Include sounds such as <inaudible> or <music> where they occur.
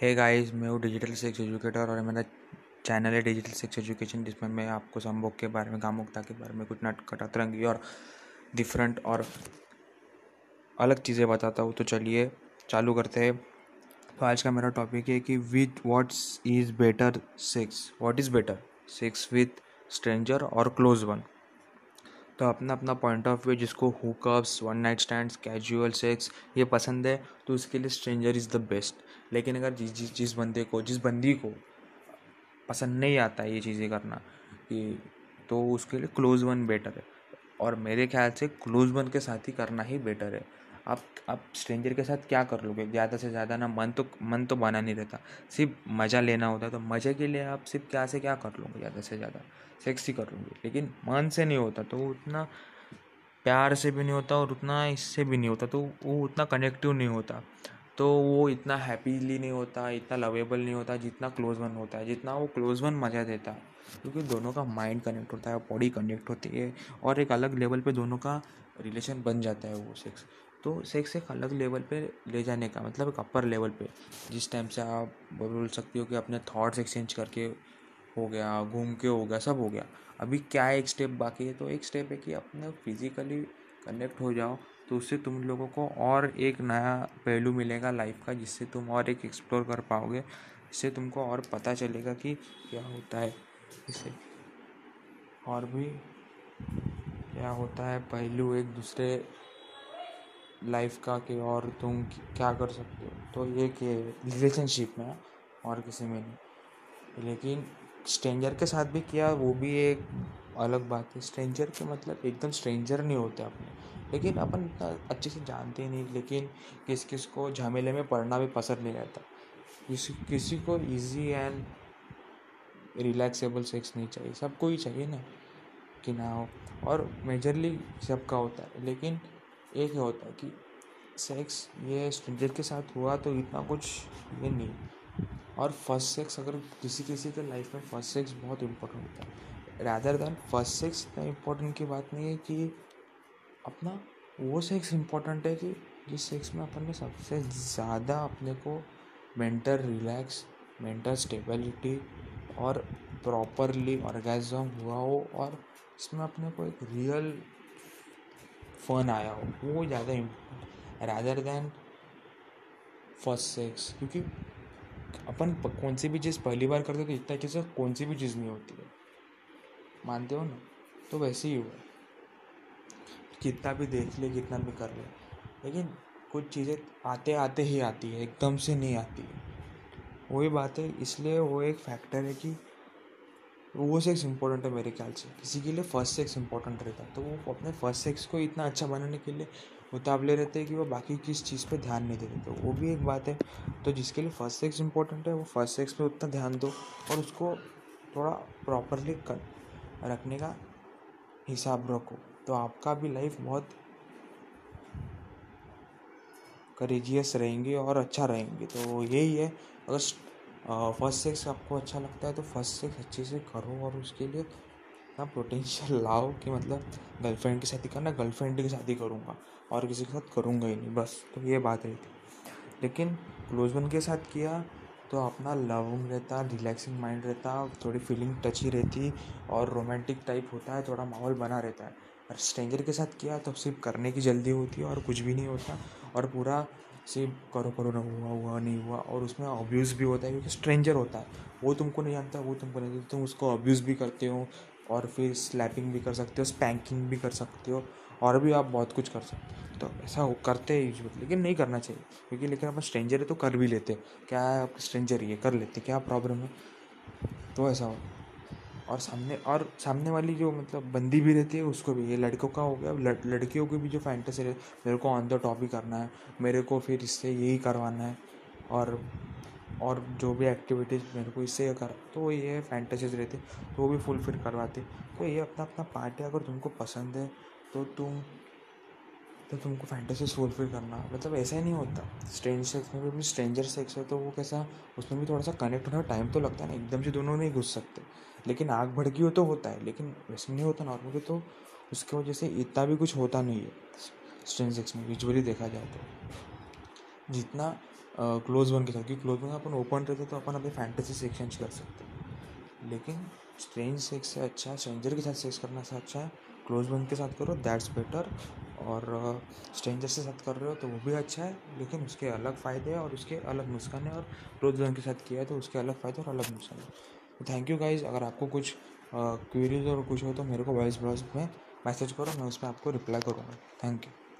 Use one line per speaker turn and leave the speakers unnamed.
Hey guys मैं हूँ digital sex educator और मेरा चैनल है डिजिटल सेक्स एजुकेशन जिसमें मैं आपको संभोग के बारे में, कामुकता के बारे में, कुछ नटखट अतरंगी और डिफरेंट और अलग चीज़ें बताता हूँ। तो चलिए, चालू करते हैं। तो आज का मेरा टॉपिक है कि with what's is better sex what is better sex with stranger और क्लोज वन तो अपना अपना पॉइंट ऑफ़ व्यू जिसको hookups one night stand casual sex ये पसंद है तो उसके लिए स्ट्रेंजर इज़ द बेस्ट लेकिन अगर जिस जिस जिस बंदे को, जिस बंदी को पसंद नहीं आता ये चीज़ें करना, कि तो उसके लिए क्लोज वन बेटर है। और मेरे ख्याल से क्लोज वन के साथ ही करना ही बेटर है। आप आप स्ट्रेंजर के साथ क्या कर लोगे? ज़्यादा से ज़्यादा ना मन तो मन तो बना नहीं रहता। सिर्फ़ मज़ा लेना होता है तो मज़े के लिए आप सिर्फ़ क्या से क्या कर लोगे ज़्यादा से ज़्यादा? सेक्स ही कर लोगे। लेकिन मन से नहीं होता तो उतना प्यार से भी नहीं होता और उतना इससे भी नहीं होता तो वो उतना कनेक्टिव नहीं होता। तो वो इतना हैप्पीली नहीं होता, इतना लवेबल नहीं होता, जितना क्लोज वन होता है, जितना वो क्लोज वन मज़ा देता है। क्योंकि दोनों का माइंड कनेक्ट होता है बॉडी कनेक्ट होती है और एक अलग लेवल पे दोनों का रिलेशन बन जाता है वो सेक्स तो सेक्स एक अलग लेवल पे ले जाने का मतलब एक अपर लेवल पे। जिस टाइम से आप बोल सकते हो कि अपने थॉट्स एक्सचेंज करके हो गया, घूम के हो गया, सब हो गया। अभी क्या एक स्टेप बाकी है? तो एक स्टेप है कि अपने फिजिकली कनेक्ट हो जाओ तो उससे तुम लोगों को और एक नया पहलू मिलेगा लाइफ का, जिससे तुम और एक एक्सप्लोर कर पाओगे, इससे तुमको और पता चलेगा कि क्या होता है। इससे और भी क्या होता है, पहलू एक दूसरे लाइफ का कि और तुम क्या कर सकते हो। तो ये कि रिलेशनशिप में और किसी में नहीं। लेकिन स्ट्रेंजर के साथ भी किया, वो भी एक अलग बात है। स्ट्रेंजर के मतलब एकदम स्ट्रेंजर नहीं होते अपने। लेकिन अपन इतना अच्छे से जानते नहीं, लेकिन किस किस को झमेले में पढ़ना भी पसंद नहीं रहता। किसी किसी को इजी एंड रिलैक्सेबल सेक्स नहीं चाहिए, सबको ही चाहिए ना, कि ना हो। और मेजरली सबका होता है, लेकिन एक ही होता है कि सेक्स ये स्ट्रेंजर के साथ हुआ तो इतना कुछ ये नहीं। और फ़र्स्ट सेक्स अगर किसी किसी के लाइफ में फ़र्स्ट सेक्स बहुत इम्पोर्टेंट होता है। रैदर दैन फ़र्स्ट सेक्स इतना इम्पोर्टेंट की बात नहीं है कि अपना वो सेक्स इम्पोर्टेंट है कि जिस सेक्स में अपन ने सबसे ज़्यादा अपने को मेंटल रिलैक्स मेंटल स्टेबिलिटी और प्रॉपरली ऑर्गेजम हुआ हो और इसमें अपने को एक रियल फन आया हो, वो ज़्यादा रैदर देन फ़र्स्ट सेक्स क्योंकि अपन कौन सी भी चीज़ पहली बार करते तो इतना से कौन सी भी चीज़ नहीं होती है। मानते हो ना? तो वैसे ही हुआ कितना भी देख ले कितना भी कर ले। लेकिन कुछ चीज़ें आते आते ही आती है, एकदम से नहीं आती है। वही बात है, इसलिए वो एक फैक्टर है कि वो सेक्स इम्पोर्टेंट है मेरे ख्याल से। किसी के लिए फ़र्स्ट सेक्स इम्पोर्टेंट रहता है। तो वो अपने फ़र्स्ट सेक्स को इतना अच्छा बनाने के लिए मुताबले रहते हैं कि वो बाकी किस चीज़ पे ध्यान नहीं देते। तो वो भी एक बात है। तो जिसके लिए फ़र्स्ट सेक्स इम्पोर्टेंट है, वो फ़र्स्ट सेक्स पे उतना ध्यान दो और उसको थोड़ा प्रॉपरली कर, रखने का हिसाब रखो। तो आपका भी लाइफ बहुत करेजियस रहेंगे और अच्छा रहेंगे। तो यही है। अगर फ़र्स्ट सेक्स आपको अच्छा लगता है तो फ़र्स्ट सेक्स अच्छे से करो और उसके लिए ना पोटेंशियल <laughs> लाओ कि मतलब गर्लफ्रेंड के की शादी करना गर्लफ्रेंड की शादी करूँगा और किसी के साथ करूँगा ही नहीं, बस। तो ये बात रही थी। लेकिन क्लोज वन के साथ किया तो अपना लविंग रहता रिलैक्सिंग माइंड रहता, थोड़ी फीलिंग टची रहती और रोमांटिक टाइप होता है, थोड़ा माहौल बना रहता है। और स्ट्रेंजर के साथ किया तो सिर्फ़ करने की जल्दी होती है और कुछ भी नहीं होता। और पूरा सिर्फ़ करो करो, ना हुआ हुआ, नहीं हुआ और उसमें अब्यूज़ भी होता है क्योंकि स्ट्रेंजर होता है। वो तुमको नहीं जानता, वो तुमको नहीं जानता। तुम उसको अब्यूज़ भी करते हो और फिर स्लैपिंग भी कर सकते हो स्पैंकिंग भी कर सकते हो और भी आप बहुत कुछ कर सकते हो। तो ऐसा करते हैं यूजली लेकिन नहीं करना चाहिए क्योंकि लेकिन अपन स्ट्रेंजर है तो कर भी लेते क्या है आप स्ट्रेंजर ये कर लेते क्या प्रॉब्लम है? तो ऐसा हो। और सामने और सामने वाली जो मतलब बंदी भी रहती है उसको भी। ये लड़कों का हो गया। लड़, लड़कियों की भी जो फैंटेसी रहती मेरे को ऑन द टॉप ही करना है। मेरे को फिर इससे यही करवाना है। और और जो भी एक्टिविटीज़ मेरे को इससे कर तो ये फैंटेसीज रहती तो वो भी फुलफिल करवाती। तो ये अपना अपना पार्ट है। अगर तुमको पसंद है तो तुम तो तुमको फैंटेसीज फुलफिल करना। मतलब ऐसा ही नहीं होता। स्ट्रेंज सेक्स में भी स्ट्रेंजर सेक्स है तो वो कैसा, उसमें भी थोड़ा सा कनेक्ट होने में टाइम तो लगता है ना। एकदम से दोनों नहीं घुस सकते। लेकिन आग भड़की हो तो होता है, लेकिन वैसे नहीं होता नॉर्मली तो उसकी वजह से इतना भी कुछ होता नहीं है। स्ट्रेंज सेक्स में यूजली देखा जाए तो। जितना क्लोज वन के साथ, क्योंकि क्लोज वन अपन ओपन रहते तो अपन अपने फैंटेसी सेक्शन कर सकते लेकिन स्ट्रेंज सेक्स से अच्छा स्ट्रेंजर के साथ सेक्स करना से अच्छा है क्लोज वन के साथ करो दैट्स बेटर और स्ट्रेंजर से साथ कर रहे हो तो वो भी अच्छा है, लेकिन उसके अलग फ़ायदे हैं और उसके अलग नुकसान है और क्लोज के साथ किया है तो उसके अलग फ़ायदे और अलग नुकसान है। तो थैंक यू गाइज़ अगर आपको कुछ क्वेरीज और कुछ हो तो मेरे को वॉइस ब्लॉग में मैसेज करो, मैं उस पर आपको रिप्लाई करूँगा। Thank you